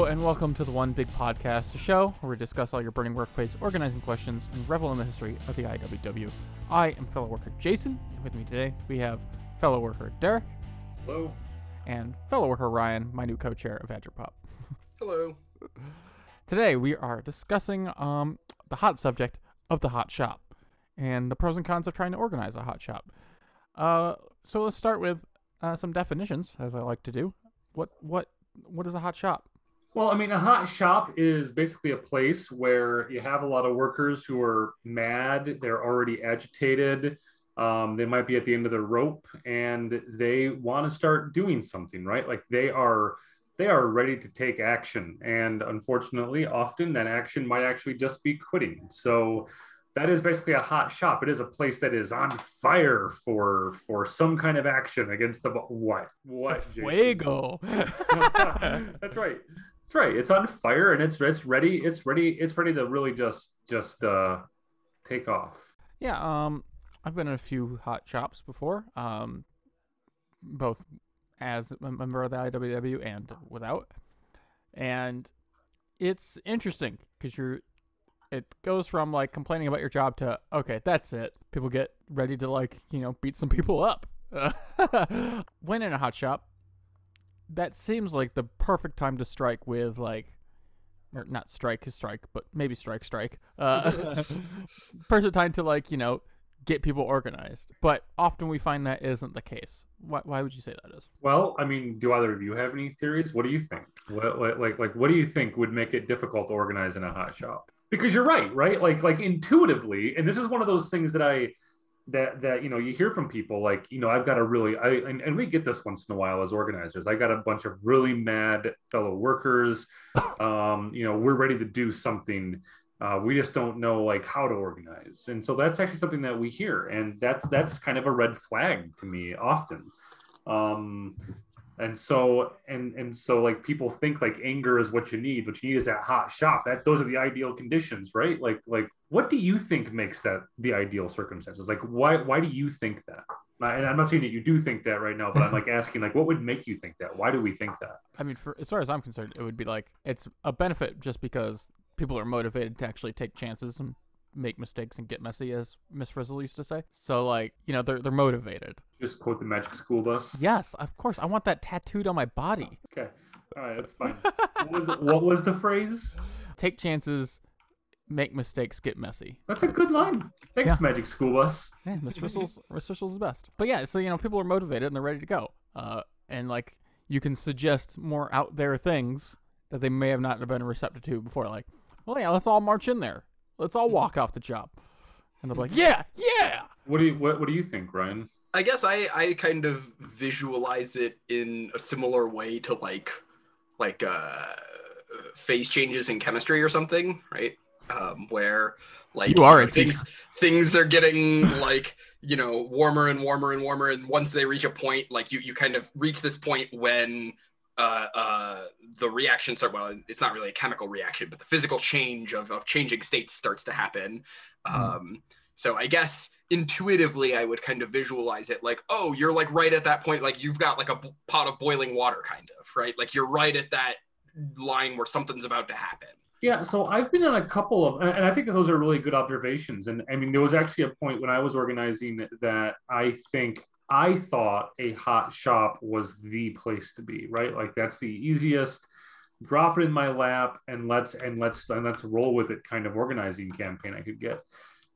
Hello and welcome to the One Big Podcast, a show where we discuss all your burning workplace organizing questions and revel in the history of the IWW. I am fellow worker Jason, and with me today we have fellow worker Derek Hello. and fellow worker Ryan, my new co-chair of Agropop. Hello. Today we are discussing um, the hot subject of the hot shop and the pros and cons of trying to organize a hot shop. Uh, so let's start with uh, some definitions, as I like to do. What what what is a hot shop? Well, I mean, a hot shop is basically a place where you have a lot of workers who are mad, they're already agitated, um, they might be at the end of their rope, and they want to start doing something, right? Like they are they are ready to take action, and unfortunately, often that action might actually just be quitting. So that is basically a hot shop. It is a place that is on fire for for some kind of action against the what what Jason? Fuego. That's right. That's right. It's on fire and it's it's ready. It's ready. It's ready to really just just uh take off. Yeah, um, I've been in a few hot shops before, um, both as a member of the IWW and without, and it's interesting because you're. It goes from like complaining about your job to okay, that's it. People get ready to like you know beat some people up. when in a hot shop, that seems like the perfect time to strike with like or not strike strike but maybe strike strike uh perfect time to like you know get people organized but often we find that isn't the case why, why would you say that is Well, I mean, do either of you have any theories? What do you think? What, what like like what do you think would make it difficult to organize in a hot shop? Because you're right, right? Like like intuitively, and this is one of those things that I that that you know you hear from people like you know I've got a really I and, and we get this once in a while as organizers. I got a bunch of really mad fellow workers. Um, you know, we're ready to do something. Uh, we just don't know like how to organize, and so that's actually something that we hear, and that's that's kind of a red flag to me often. Um, and so and and so like people think like anger is what you need what you need is that hot shop. That those are the ideal conditions right? Like like what do you think makes that the ideal circumstances? Like why why do you think that? And i'm not saying that you do think that right now but i'm like asking like what would make you think that? Why do we think that? I mean for as far as i'm concerned it would be like it's a benefit just because people are motivated to actually take chances and make mistakes and get messy as miss frizzle used to say. So like you know they're, they're motivated. Just quote the magic school bus? Yes of course. I want that tattooed on my body. Okay. All right that's fine. What was, what was the phrase? Take chances make mistakes get messy. That's a good line. Thanks Yeah. magic school bus. Yeah, Miss Frizzle's Miss Frizzle's the best. But yeah, so you know, people are motivated and they're ready to go. Uh, and like you can suggest more out there things that they may have not been receptive to before. Like, well, yeah, let's all march in there. Let's all walk off the job. And they're like, yeah, yeah. what do you what, what do you think ryan I guess I, I kind of visualize it in a similar way to like like uh phase changes in chemistry or something, right? Um, where like You are know, teacher. things things are getting like you know warmer and warmer and warmer, and once they reach a point, like you you kind of reach this point when uh, uh, the reaction start. Well, it's not really a chemical reaction, but the physical change of, of changing states starts to happen. Um, so I guess intuitively, I would kind of visualize it like, oh, you're like right at that point, like you've got like a b- pot of boiling water, kind of, right? Like you're right at that line where something's about to happen. Yeah, so I've been on a couple of, and I think those are really good observations. And I mean, there was actually a point when I was organizing that I think I thought a hot shop was the place to be, right? Like that's the easiest. Drop it in my lap and let's and let's and let's roll with it kind of organizing campaign I could get.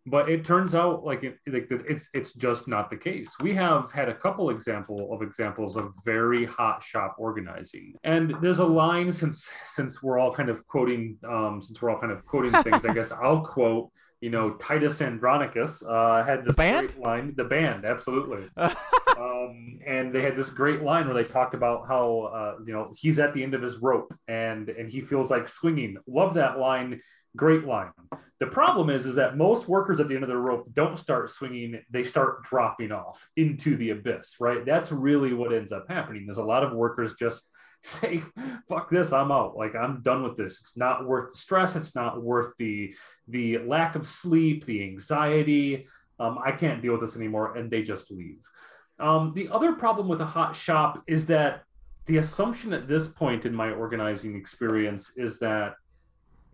But it turns out like it, like it's it's just not the case. We have had a couple example of examples of very hot shop organizing, and there's a line since since we're all kind of quoting um, since we're all kind of quoting things. I guess I'll quote. You know, Titus Andronicus uh, had this band? great line. The band, absolutely. um, and they had this great line where they talked about how uh, you know he's at the end of his rope and and he feels like swinging. Love that line. Great line. The problem is, is that most workers at the end of their rope don't start swinging; they start dropping off into the abyss. Right? That's really what ends up happening. There's a lot of workers just say, "Fuck this! I'm out. Like I'm done with this. It's not worth the stress. It's not worth the the lack of sleep, the anxiety. Um, I can't deal with this anymore," and they just leave. Um, the other problem with a hot shop is that the assumption at this point in my organizing experience is that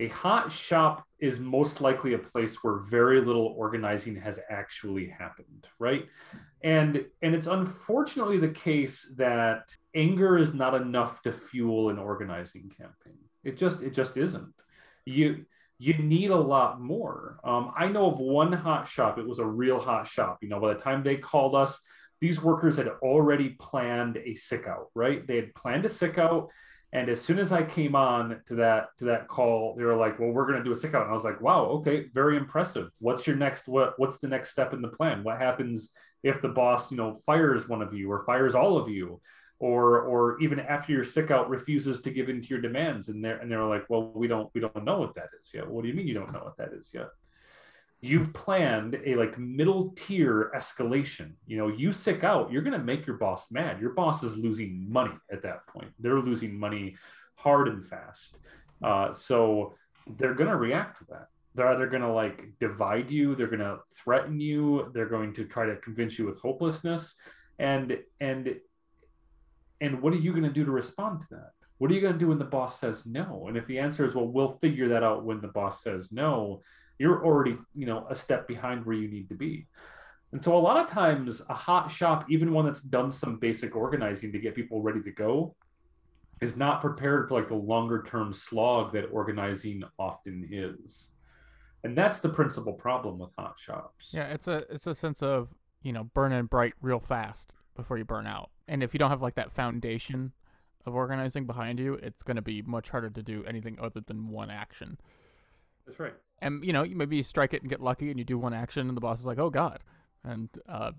a hot shop is most likely a place where very little organizing has actually happened right? And and it's unfortunately the case that anger is not enough to fuel an organizing campaign. It just it just isn't. You you need a lot more. Um, i know of one hot shop. It was a real hot shop. You know by the time they called us these workers had already planned a sick out right? They had planned a sick out and as soon as I came on to that to that call, they were like, "Well, we're going to do a sick out." And I was like, "Wow, okay, very impressive. What's your next what What's the next step in the plan? What happens if the boss, you know, fires one of you or fires all of you, or or even after your sick out refuses to give in to your demands?" And they're and they're like, "Well, we don't we don't know what that is yet. What do you mean you don't know what that is yet?" You've planned a like middle tier escalation. You know you sick out you're going to make your boss mad. Your boss is losing money at that point. They're losing money hard and fast. Uh, so they're going to react to that. They're either going to like divide you they're going to threaten you they're going to try to convince you with hopelessness. And and and what are you going to do to respond to that? What are you going to do when the boss says no? And if the answer is well we'll figure that out when the boss says no you're already you know a step behind where you need to be. And so a lot of times a hot shop even one that's done some basic organizing to get people ready to go is not prepared for like the longer term slog that organizing often is. And that's the principal problem with hot shops. Yeah it's a it's a sense of you know burning bright real fast before you burn out. And if you don't have like that foundation of organizing behind you it's going to be much harder to do anything other than one action. That's right and you know maybe you strike it and get lucky and you do one action and the boss is like oh god and uh,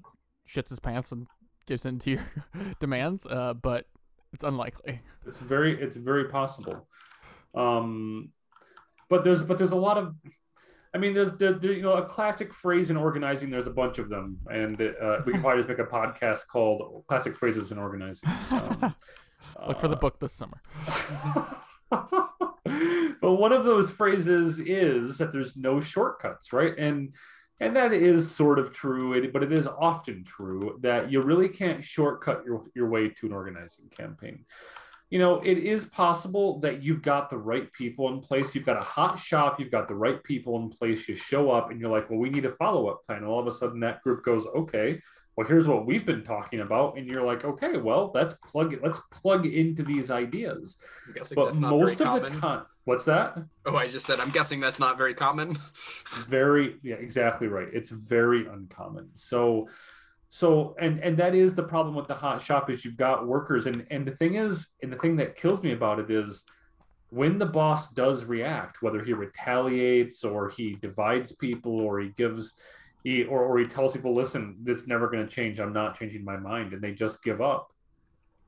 shits his pants and gives in to your demands uh, but it's unlikely it's very it's very possible um but there's but there's a lot of I mean, there's there, there, you know a classic phrase in organizing. There's a bunch of them, and uh, we can probably just make a podcast called "Classic Phrases in Organizing." Um, Look for the book this summer. but one of those phrases is that there's no shortcuts, right? And and that is sort of true, but it is often true that you really can't shortcut your, your way to an organizing campaign. You know, it is possible that you've got the right people in place. You've got a hot shop, you've got the right people in place. You show up and you're like, well, we need a follow up plan. All of a sudden, that group goes, okay, well here's what we've been talking about and you're like okay well let's plug it let's plug into these ideas. But most of common. the time what's that? Oh i just said i'm guessing that's not very common. Very yeah exactly right. It's very uncommon. So so and and that is the problem with the hot shop is you've got workers and and the thing is and the thing that kills me about it is when the boss does react whether he retaliates or he divides people or he gives he or, or he tells people listen it's never going to change. I'm not changing my mind and they just give up.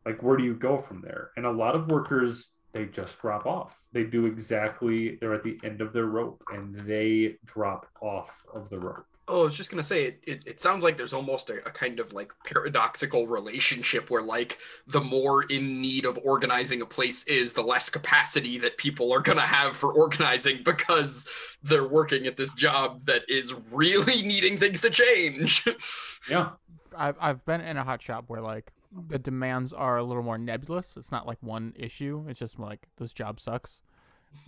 Like where do you go from there? And a lot of workers they just drop off. They do exactly they're at the end of their rope and they drop off of the rope Oh, I was just gonna say it, it, it sounds like there's almost a, a, kind of like paradoxical relationship where like the more in need of organizing a place is, the less capacity that people are gonna have for organizing because they're working at this job that is really needing things to change. yeah. I've I've been in a hot shop where like the demands are a little more nebulous. It's not like one issue. It's just like this job sucks.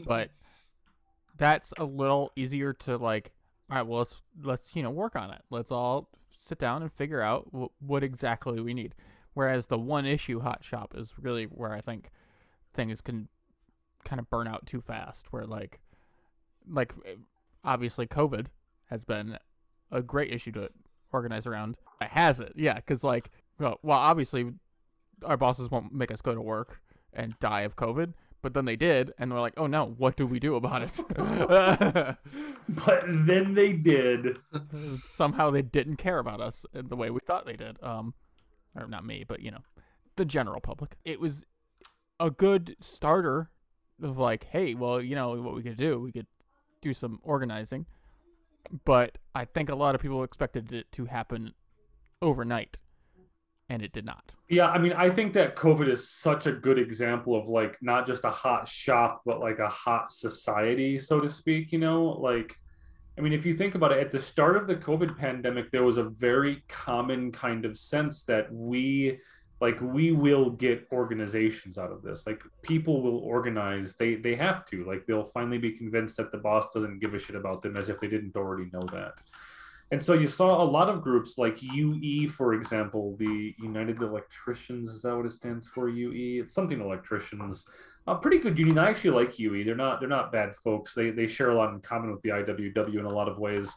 But that's a little easier to like all right, well let's let's you know work on it. Let's all sit down and figure out w- what exactly we need. Whereas the one issue hot shop is really where I think things can kind of burn out too fast. Where like like obviously COVID has been a great issue to organize around. It has it, yeah, because like well, well, obviously our bosses won't make us go to work and die of COVID, but then they did, and they're like, "Oh no, what do we do about it?" but then they did. Somehow they didn't care about us the way we thought they did. Um, or not me, but you know, the general public. It was a good starter of like, hey, well, you know what we could do? We could do some organizing. But I think a lot of people expected it to happen overnight and it did not. Yeah, I mean, I think that COVID is such a good example of like not just a hot shop, but like a hot society, so to speak. You know, like, I mean, if you think about it, at the start of the COVID pandemic, there was a very common kind of sense that we like we will get organizations out of this like people will organize they they have to like they'll finally be convinced that the boss doesn't give a shit about them as if they didn't already know that and so you saw a lot of groups like ue for example the united electricians is that what it stands for ue it's something electricians. A pretty good union i actually like ue they're not they're not bad folks. They they share a lot in common with the iww in a lot of ways.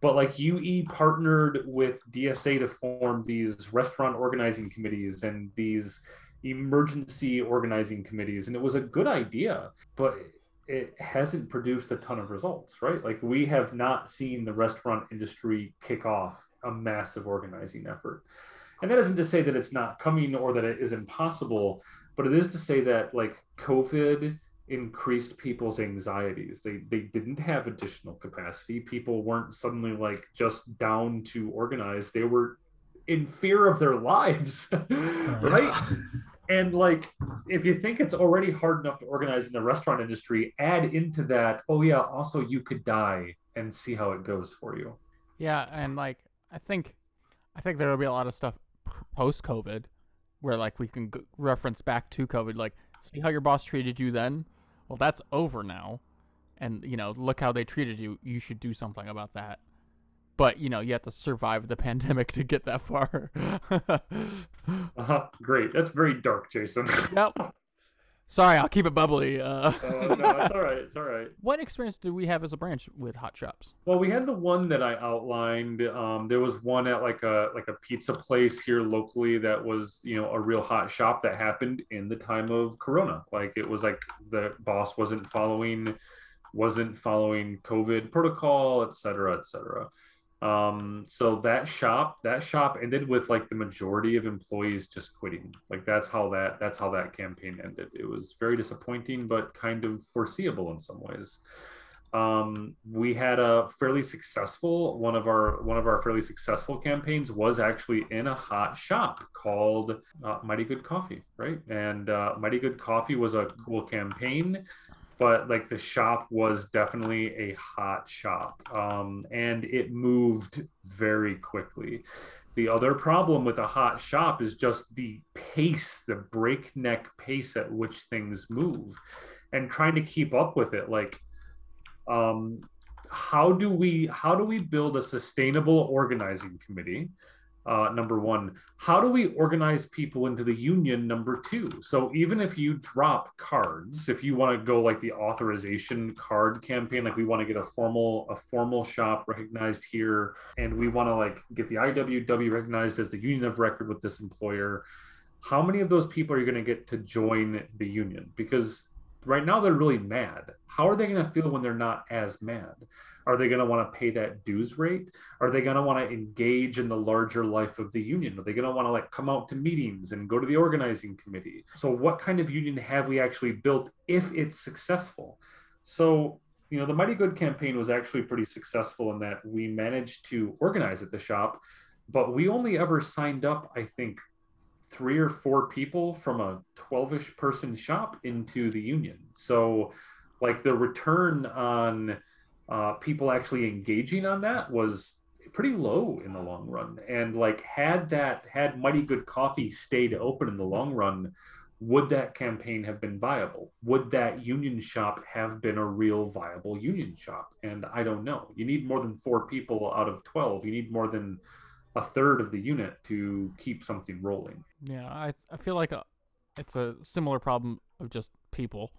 But like UE partnered with DSA to form these restaurant organizing committees and these emergency organizing committees, and it was a good idea, but it hasn't produced a ton of results, right? Like we have not seen the restaurant industry kick off a massive organizing effort. And that isn't to say that it's not coming or that it is impossible, but it is to say that like COVID increased people's anxieties. They they didn't have additional capacity. People weren't suddenly like just down to organize. They were in fear of their lives, right? And like if you think it's already hard enough to organize in the restaurant industry, add into that, oh yeah, also you could die and see how it goes for you. Yeah, and like I think I think there will be a lot of stuff post COVID where like we can reference back to COVID like see how your boss treated you then well, that's over now. And, you know, look how they treated you. You should do something about that. But, you know, you have to survive the pandemic to get that far. uh-huh. Great. That's very dark, Jason. yep. Sorry, I'll keep it bubbly. Uh, oh, no, it's all right. It's all right. What experience do we have as a branch with hot shops? Well, we had the one that I outlined. Um, there was one at like a like a pizza place here locally that was you know a real hot shop that happened in the time of Corona. Like it was like the boss wasn't following wasn't following COVID protocol, et cetera, et cetera. Um, so that shop, that shop ended with like the majority of employees just quitting. Like that's how that that's how that campaign ended. It was very disappointing, but kind of foreseeable in some ways. Um, we had a fairly successful one of our one of our fairly successful campaigns was actually in a hot shop called uh, Mighty Good Coffee, right? And uh, Mighty Good Coffee was a cool campaign but like the shop was definitely a hot shop um, and it moved very quickly. The other problem with a hot shop is just the pace the breakneck pace at which things move and trying to keep up with it. Like um, how do we how do we build a sustainable organizing committee uh, number one. How do we organize people into the union? Number two. So even if you drop cards, if you want to go like the authorization card campaign, like we want to get a formal a formal shop recognized here, and we want to like get the IWW recognized as the union of record with this employer. How many of those people are you going to get to join the union? Because right now they're really mad. How are they going to feel when they're not as mad? Are they going to want to pay that dues rate? Are they going to want to engage in the larger life of the union? Are they going to want to like come out to meetings and go to the organizing committee? So what kind of union have we actually built if it's successful? So you know the mighty good campaign was actually pretty successful in that we managed to organize at the shop but we only ever signed up i think three or four people from a 12ish person shop into the union so like the return on uh, people actually engaging on that was pretty low in the long run. And like, had that had Mighty Good Coffee stayed open in the long run, would that campaign have been viable? Would that union shop have been a real viable union shop? And I don't know. You need more than four people out of 12. You need more than a third of the unit to keep something rolling. Yeah, I, I feel like a, uh, it's a similar problem of just people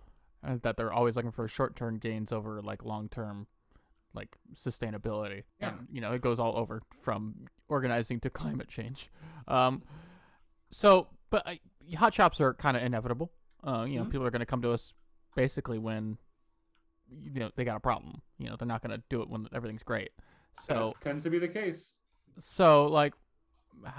uh, that they're always looking for short term gains over like long term like sustainability yeah. and you know it goes all over from organizing to climate change um so but uh, hot shops are kind of inevitable uh you know mm-hmm. people are going to come to us basically when you know they got a problem you know they're not going to do it when everything's great so that tends to be the case so like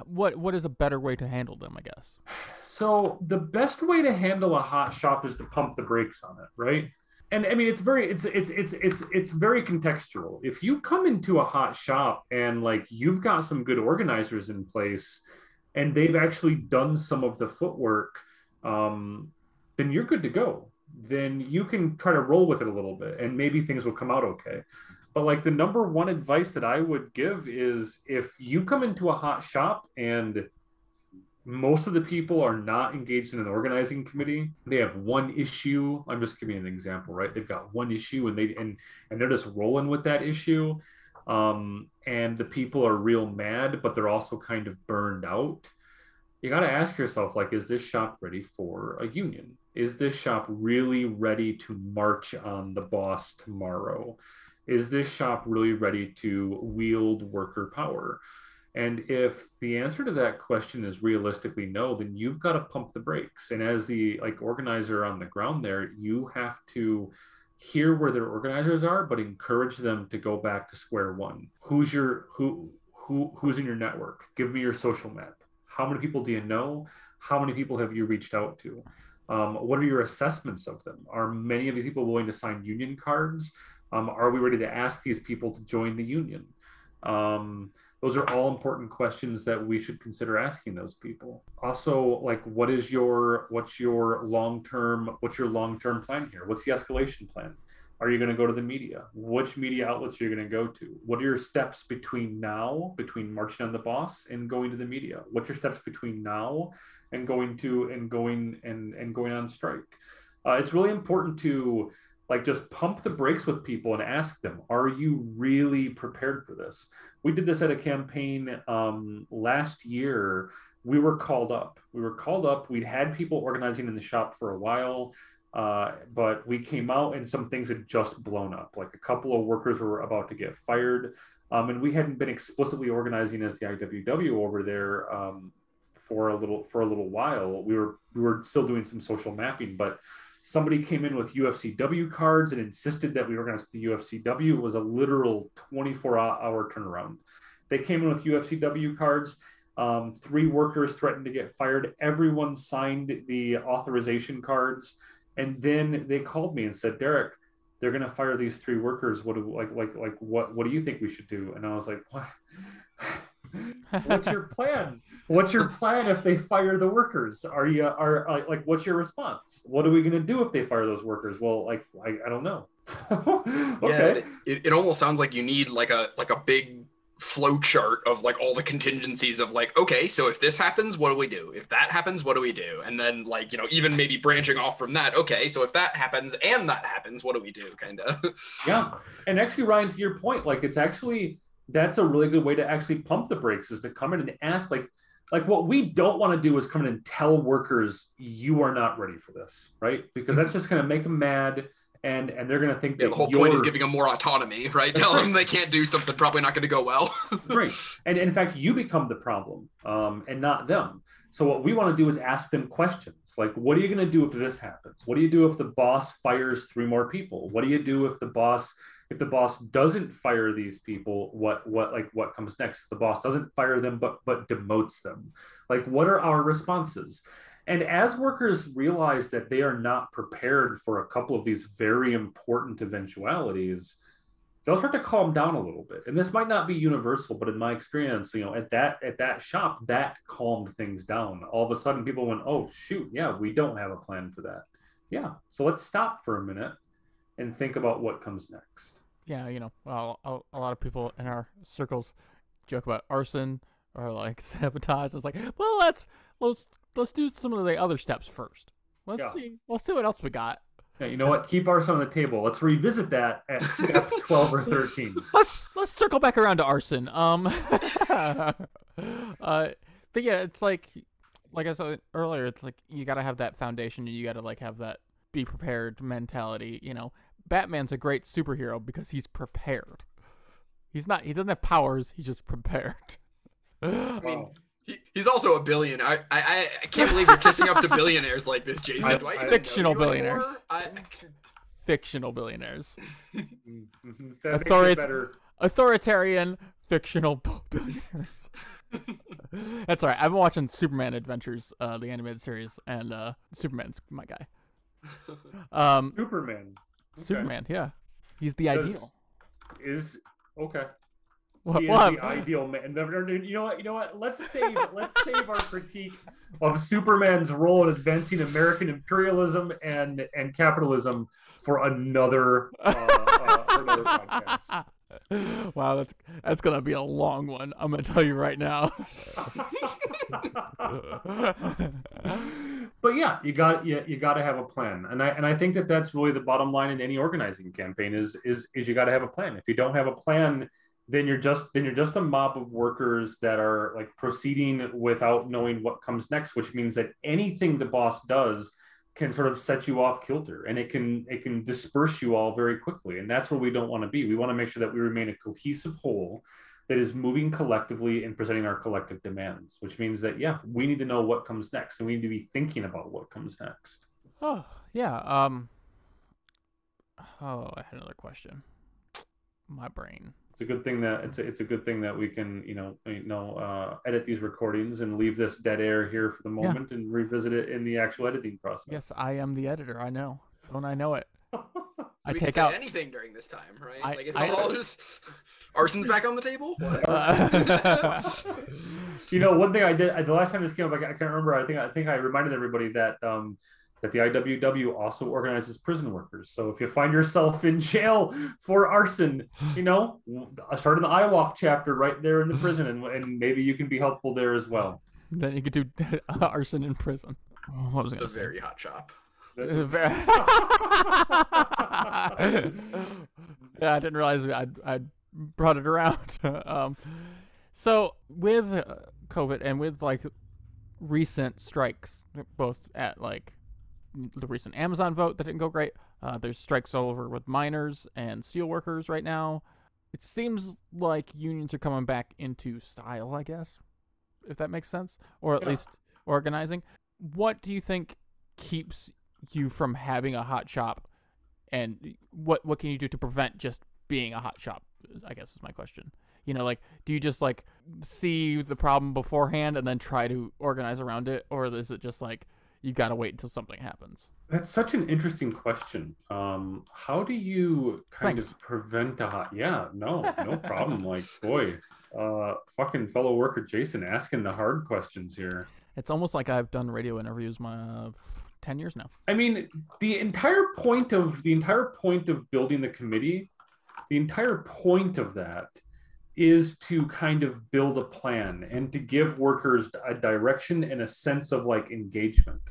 what what is a better way to handle them i guess so the best way to handle a hot shop is to pump the brakes on it right and I mean it's very it's it's it's it's it's very contextual. If you come into a hot shop and like you've got some good organizers in place, and they've actually done some of the footwork, um, then you're good to go. Then you can try to roll with it a little bit, and maybe things will come out okay. But like the number one advice that I would give is if you come into a hot shop and most of the people are not engaged in an organizing committee. They have one issue. I'm just giving an example, right? They've got one issue and they and and they're just rolling with that issue. Um, and the people are real mad, but they're also kind of burned out. You got to ask yourself, like, is this shop ready for a union? Is this shop really ready to march on the boss tomorrow? Is this shop really ready to wield worker power? And if the answer to that question is realistically no, then you've got to pump the brakes. And as the like organizer on the ground there, you have to hear where their organizers are, but encourage them to go back to square one. Who's your who who who's in your network? Give me your social map. How many people do you know? How many people have you reached out to? Um, what are your assessments of them? Are many of these people willing to sign union cards? Um, are we ready to ask these people to join the union? Um, those are all important questions that we should consider asking those people. Also like what is your what's your long term what's your long term plan here? What's the escalation plan? Are you going to go to the media? Which media outlets are you going to go to? What are your steps between now between marching on the boss and going to the media? What's your steps between now and going to and going and and going on strike? Uh, it's really important to like just pump the brakes with people and ask them are you really prepared for this we did this at a campaign um, last year. We were called up. We were called up. We'd had people organizing in the shop for a while, uh, but we came out and some things had just blown up. Like a couple of workers were about to get fired, um, and we hadn't been explicitly organizing as the IWW over there um, for a little for a little while. We were we were still doing some social mapping, but somebody came in with UFCW cards and insisted that we were going organize the UFCW. It was a literal 24 hour turnaround. They came in with UFCW cards. Um, three workers threatened to get fired. Everyone signed the authorization cards, and then they called me and said, "Derek, they're going to fire these three workers. What do like like like what what do you think we should do?" And I was like, "What?" What's your plan? What's your plan if they fire the workers? Are you are, like what's your response? What are we going to do if they fire those workers? Well, like I, I don't know. okay. Yeah, it, it almost sounds like you need like a like a big flow chart of like all the contingencies of like okay so if this happens what do we do if that happens what do we do and then like you know even maybe branching off from that okay so if that happens and that happens what do we do kind of yeah and actually ryan to your point like it's actually that's a really good way to actually pump the brakes is to come in and ask like like what we don't want to do is come in and tell workers you are not ready for this right? Because that's just going to make them mad and and they're going to think yeah, that the whole point is giving them more autonomy right? Tell right. them they can't do something probably not going to go well. Right. And in fact you become the problem um, and not them. So what we want to do is ask them questions like what are you going to do if this happens? What do you do if the boss fires three more people? What do you do if the boss if the boss doesn't fire these people what what like what comes next? The boss doesn't fire them but but demotes them. Like what are our responses? And as workers realize that they are not prepared for a couple of these very important eventualities they'll start to calm down a little bit. And this might not be universal but in my experience you know at that at that shop that calmed things down. All of a sudden people went oh shoot yeah we don't have a plan for that. Yeah so let's stop for a minute and think about what comes next yeah, you know, well, a, a lot of people in our circles joke about arson or like sabotage. It's like, well, let's let's let's do some of the other steps first. Let's yeah. see. Let's see what else we got. Yeah, you know what? Keep arson on the table. Let's revisit that at step twelve or thirteen. Let's let's circle back around to arson. Um, uh, but yeah, it's like like I said earlier. It's like you got to have that foundation. And you got to like have that be prepared mentality. You know, Batman's a great superhero because he's prepared. He's not. He doesn't have powers. He's just prepared. I mean, he, he's also a billion. I, I I can't believe you're kissing up to billionaires like this, Jason. I, I, fictional billionaires. fictional billionaires. Authori- authoritarian fictional billionaires. That's all right. I've been watching Superman Adventures, uh, the animated series, and uh, Superman's my guy. Um, Superman. Superman, yeah. He's the ideal. Is okay. What, he is what? the ideal man. You know what? You know what? Let's save let's save our critique of Superman's role in advancing American imperialism and and capitalism for another uh, uh, for another podcast. Wow, that's that's gonna be a long one. I'm gonna tell you right now. but yeah, you got you, you got to have a plan, and I and I think that that's really the bottom line in any organizing campaign is is is you got to have a plan. If you don't have a plan, then you're just then you're just a mob of workers that are like proceeding without knowing what comes next, which means that anything the boss does can sort of set you off kilter and it can it can disperse you all very quickly and that's where we don't want to be. We want to make sure that we remain a cohesive whole that is moving collectively and presenting our collective demands which means that yeah we need to know what comes next and we need to be thinking about what comes next. Oh yeah um oh i had another question. My brain it's a good thing that it's a, it's a good thing that we can you know you know uh, edit these recordings and leave this dead air here for the moment yeah. and revisit it in the actual editing process. Yes, I am the editor. I know. Don't I know it? I take out anything during this time, right? I, like it's I, all just arson's back on the table. you know, one thing I did the last time this came up, I, I can't remember. I think I think I reminded everybody that um, that the IWW also organizes prison workers. So if you find yourself in jail for arson, you know, start in the IWOC chapter right there in the prison, and, and maybe you can be helpful there as well. Then you could do arson in prison. What was a very hot shop. yeah, I didn't realize I I brought it around. um, so with uh, COVID and with like recent strikes, both at like the recent Amazon vote that didn't go great. Uh, there's strikes all over with miners and steelworkers right now. It seems like unions are coming back into style, I guess, if that makes sense, or at yeah. least organizing. What do you think keeps you from having a hot shop, and what what can you do to prevent just being a hot shop? I guess is my question. You know, like, do you just like see the problem beforehand and then try to organize around it, or is it just like you got to wait until something happens. That's such an interesting question. Um, how do you kind Thanks. of prevent a hot? Yeah, no, no problem. like, boy, uh, fucking fellow worker Jason asking the hard questions here. It's almost like I've done radio interviews my uh, ten years now. I mean, the entire point of the entire point of building the committee, the entire point of that is to kind of build a plan and to give workers a direction and a sense of like engagement.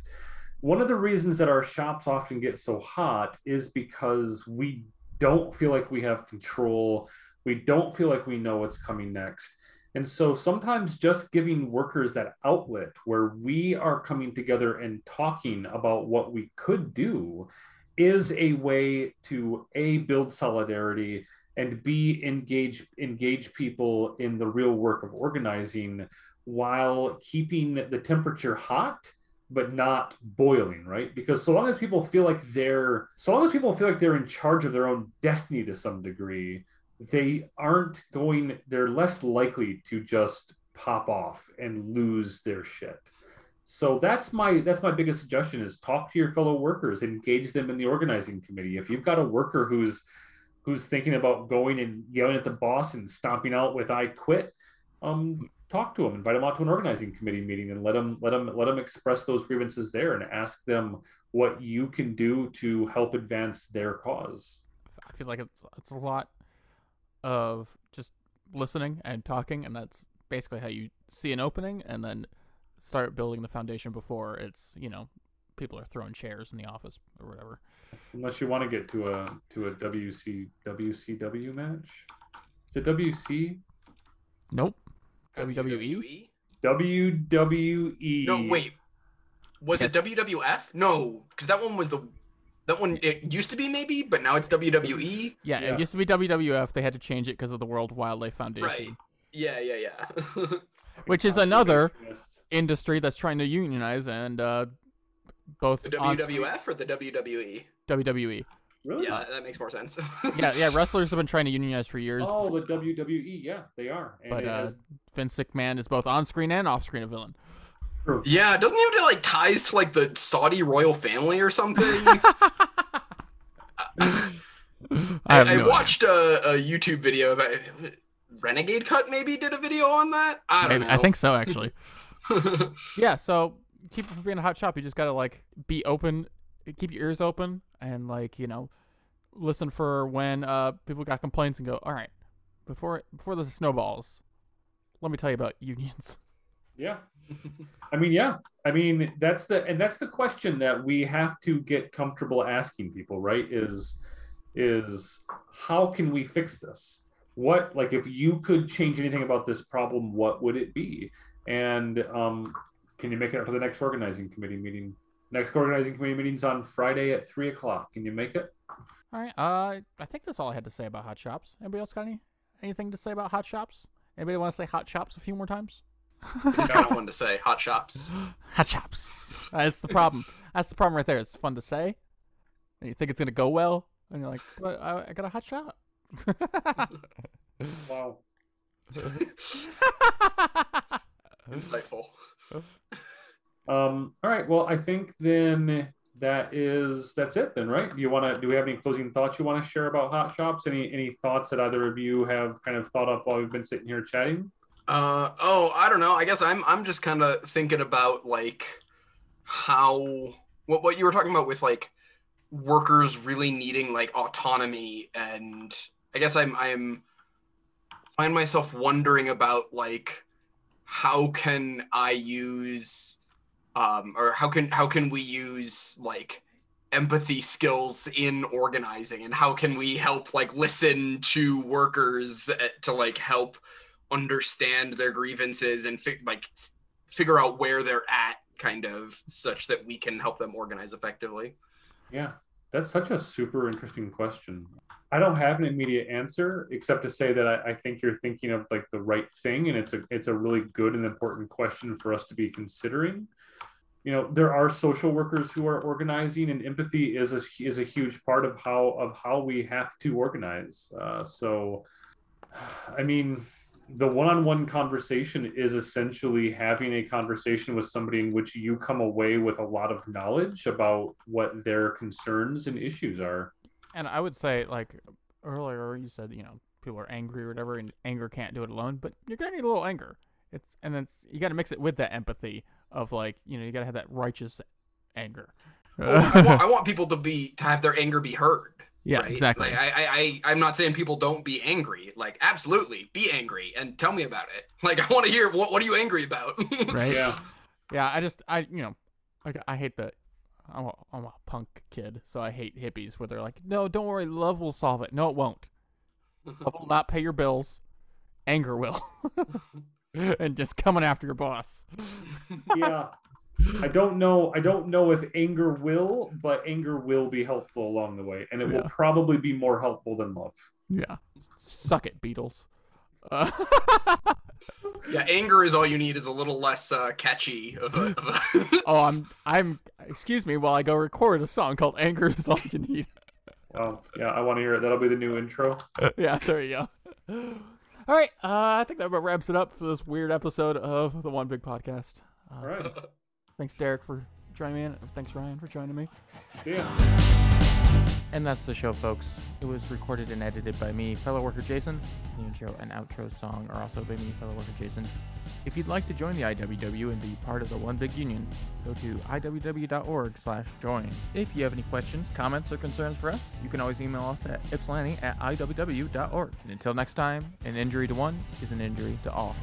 One of the reasons that our shops often get so hot is because we don't feel like we have control. We don't feel like we know what's coming next. And so sometimes just giving workers that outlet where we are coming together and talking about what we could do is a way to a build solidarity and b engage engage people in the real work of organizing while keeping the temperature hot but not boiling right? Because so long as people feel like they're so long as people feel like they're in charge of their own destiny to some degree they aren't going they're less likely to just pop off and lose their shit. So that's my that's my biggest suggestion is talk to your fellow workers engage them in the organizing committee. If you've got a worker who's who's thinking about going and yelling at the boss and stomping out with "I quit," um, talk to them, invite them out to an organizing committee meeting, and let them let them let them express those grievances there, and ask them what you can do to help advance their cause. I feel like it's it's a lot of just listening and talking, and that's basically how you see an opening, and then start building the foundation before it's you know people are throwing chairs in the office or whatever. Unless you want to get to a to a WC WCW match. Is it WC? Nope. WWE. WWE. No, wait. Was it WWF? No, because that one was the that one it used to be maybe, but now it's WWE. Yeah, yes. it used to be WWF. They had to change it because of the World Wildlife Foundation. Right. Yeah, yeah, yeah. Which is another industry that's trying to unionize, and uh, both the WWF or the WWE. WWE. Really? Yeah, that makes more sense. yeah, yeah. Wrestlers have been trying to unionize for years. Oh, the WWE. Yeah, they are. And but uh, has... Vince McMahon is both on screen and off screen a villain. True. Yeah, doesn't he have like ties to like the Saudi royal family or something? I, I, I no watched a, a, YouTube video about Renegade Cut. Maybe did a video on that. I don't maybe, know. I think so, actually. yeah. So keep it from being a hot shop. You just gotta like be open, keep your ears open, and like you know, listen for when uh people got complaints and go, all right, before before this snowballs, let me tell you about unions. Yeah. I mean, yeah. I mean, that's the and that's the question that we have to get comfortable asking people, right? Is is how can we fix this? What like if you could change anything about this problem, what would it be? And um, can you make it up for the next organizing committee meeting? Next organizing committee meeting's on Friday at three o'clock. Can you make it? All right. Uh, I think that's all I had to say about hot shops. Anybody else got any anything to say about hot shops? Anybody want to say hot shops a few more times? Just kind of wanted to say hot shops. hot shops. That's the problem. That's the problem right there. It's fun to say, and you think it's gonna go well, and you're like, but I, I got a hot shop. Wow. Insightful. Um, all right. Well, I think then that is that's it then, right? Do you want to? Do we have any closing thoughts you want to share about hot shops? Any any thoughts that either of you have kind of thought up while we've been sitting here chatting? Uh, oh, I don't know. I guess I'm I'm just kind of thinking about like how what what you were talking about with like workers really needing like autonomy and I guess I'm I'm find myself wondering about like how can I use um or how can how can we use like empathy skills in organizing? And how can we help like listen to workers eh, to like help understand their grievances and fi- like figure out where they're at kind of such that we can help them organize effectively? Yeah, that's such a super interesting question. I don't have an immediate answer except to say that I, I think you're thinking of like the right thing, and it's a it's a really good and important question for us to be considering. You know, there are social workers who are organizing, and empathy is a is a huge part of how of how we have to organize. Uh, so, I mean, the one-on-one conversation is essentially having a conversation with somebody in which you come away with a lot of knowledge about what their concerns and issues are. And I would say, like earlier, you said, you know, people are angry or whatever, and anger can't do it alone. But you're gonna need a little anger. It's and then it's, you got to mix it with that empathy of like, you know, you got to have that righteous anger. Oh, I, want, I want people to be to have their anger be heard yeah, right? exactly. Like I, I, I, I'm not saying people don't be angry. Like absolutely, be angry and tell me about it. Like I want to hear what what are you angry about? right? Yeah. Yeah, I just I you know, like I hate the I'm a, I'm a punk kid, so I hate hippies where they're like, "No, don't worry, love will solve it." No, it won't. Love will not pay your bills. Anger will. and just coming after your boss. yeah i don't know i don't know if anger will but anger will be helpful along the way and it Yeah. will probably be more helpful than love Yeah. Suck it, Beatles. Uh, yeah, anger is all you need. Is a little less uh, catchy. Of a, of a... oh, I'm I'm excuse me while I go record a song called Anger is all you need. well yeah i want to hear it that'll be the new intro yeah, there you go. All right, uh, I think that about wraps it up for this weird episode of the One Big Podcast. Uh, all right Thanks, Derek, for joining me, and thanks, Ryan, for joining me. see ya And that's the show, folks. It was recorded and edited by me, fellow worker Jason. The intro and outro song are also by me, fellow worker Jason. If you'd like to join the IWW and be part of the One Big Union, go to iww.org/join. If you have any questions, comments, or concerns for us, you can always email us at ypsilanti at iww.org. And until next time, an injury to one is an injury to all.